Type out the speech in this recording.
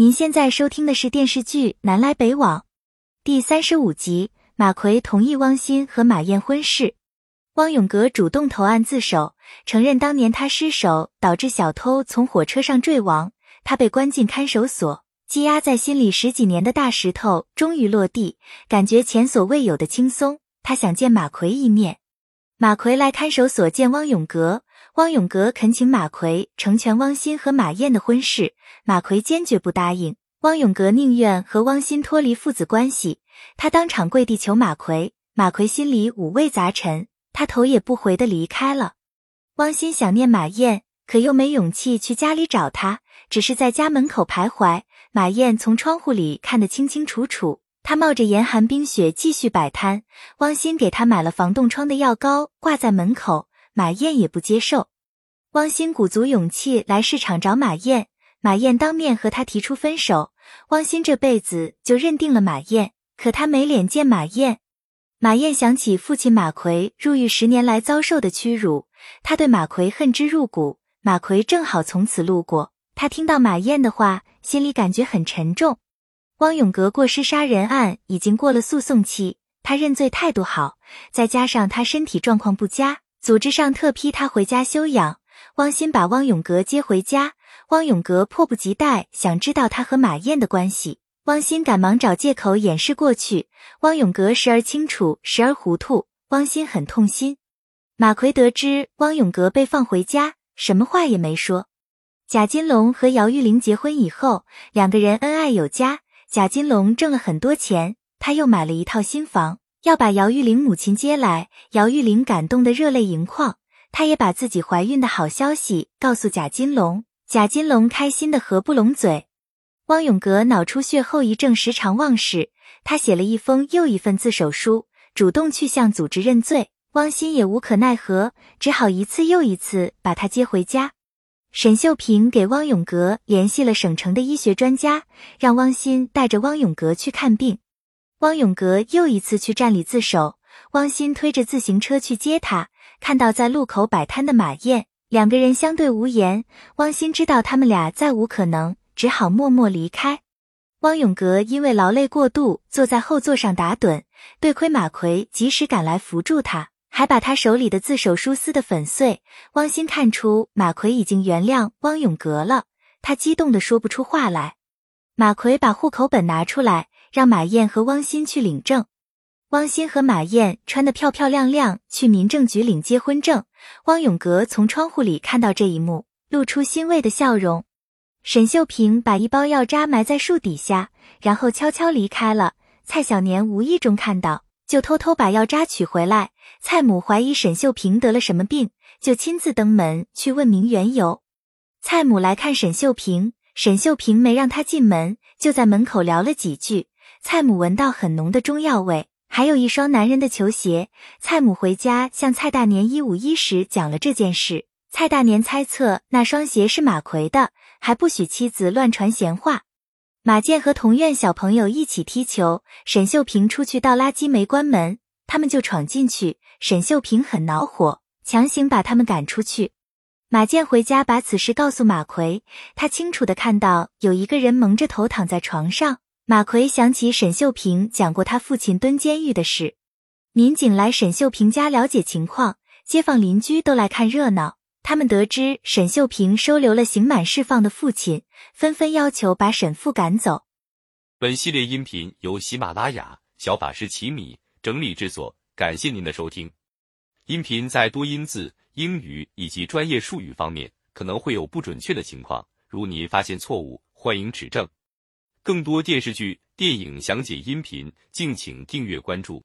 您现在收听的是电视剧《南来北往》第三十五集。马奎同意汪欣和马燕婚事，汪永革主动投案自首，承认当年他失手导致小偷从火车上坠亡，他被关进看守所，积压在心里十几年的大石头终于落地，感觉前所未有的轻松。他想见马奎一面。马奎来看守所见汪永革，汪永革恳请马奎成全汪欣和马燕的婚事，马奎坚决不答应。汪永革宁愿和汪欣脱离父子关系，他当场跪地求马奎。马奎心里五味杂陈，他头也不回的离开了。汪欣想念马燕，可又没勇气去家里找他，只是在家门口徘徊。马燕从窗户里看得清清楚楚。她冒着严寒冰雪继续摆摊，汪欣给她买了防冻疮的药膏，挂在门口。马燕也不接受。汪欣鼓足勇气来市场找马燕，马燕当面和他提出分手。汪欣这辈子就认定了马燕，可他没脸见马燕。马燕想起父亲马奎入狱十年来遭受的屈辱，他对马奎恨之入骨。马奎正好从此路过，他听到马燕的话，心里感觉很沉重。汪永革过失杀人案已经过了诉讼期，他认罪态度好，再加上他身体状况不佳，组织上特批他回家休养。汪欣把汪永革接回家，汪永革迫不及待想知道他和马燕的关系。汪欣赶忙找借口掩饰过去。汪永革时而清楚，时而糊涂，汪欣很痛心。马奎得知汪永革被放回家，什么话也没说。贾金龙和姚玉玲结婚以后，两个人恩爱有加。贾金龙挣了很多钱，他又买了一套新房，要把姚玉玲母亲接来。姚玉玲感动得热泪盈眶，她也把自己怀孕的好消息告诉贾金龙，贾金龙开心的合不拢嘴。汪永革脑出血后遗症时常忘事，他写了一封又一份自首书，主动去向组织认罪。汪欣也无可奈何，只好一次又一次把他接回家。沈秀平给汪永革联系了省城的医学专家，让汪欣带着汪永革去看病。汪永革又一次去站里自首，汪欣推着自行车去接他，看到在路口摆摊的马燕，两个人相对无言。汪欣知道他们俩再无可能，只好默默离开。汪永革因为劳累过度，坐在后座上打盹，对亏马奎及时赶来扶住他。还把他手里的自首书撕得粉碎。汪欣看出马奎已经原谅汪永革了，他激动的说不出话来。马奎把户口本拿出来，让马燕和汪欣去领证。汪欣和马燕穿得漂漂亮亮去民政局领结婚证。汪永革从窗户里看到这一幕，露出欣慰的笑容。沈秀平把一包药渣埋在树底下，然后悄悄离开了。蔡小年无意中看到。就偷偷把药渣取回来。蔡母怀疑沈秀平得了什么病，就亲自登门去问明缘由。蔡母来看沈秀平，沈秀平没让他进门，就在门口聊了几句。蔡母闻到很浓的中药味，还有一双男人的球鞋。蔡母回家向蔡大年一五一十讲了这件事。蔡大年猜测那双鞋是马奎的，还不许妻子乱传闲话。马健和同院小朋友一起踢球，沈秀平出去倒垃圾没关门，他们就闯进去。沈秀平很恼火，强行把他们赶出去。马健回家把此事告诉马奎，他清楚的看到有一个人蒙着头躺在床上。马奎想起沈秀平讲过他父亲蹲监狱的事，民警来沈秀平家了解情况，街坊邻居都来看热闹。他们得知沈秀平收留了刑满释放的父亲，纷纷要求把沈父赶走。本系列音频由喜马拉雅小法师奇米整理制作，感谢您的收听。音频在多音字、英语以及专业术语方面可能会有不准确的情况，如您发现错误，欢迎指正。更多电视剧、电影详解音频，敬请订阅关注。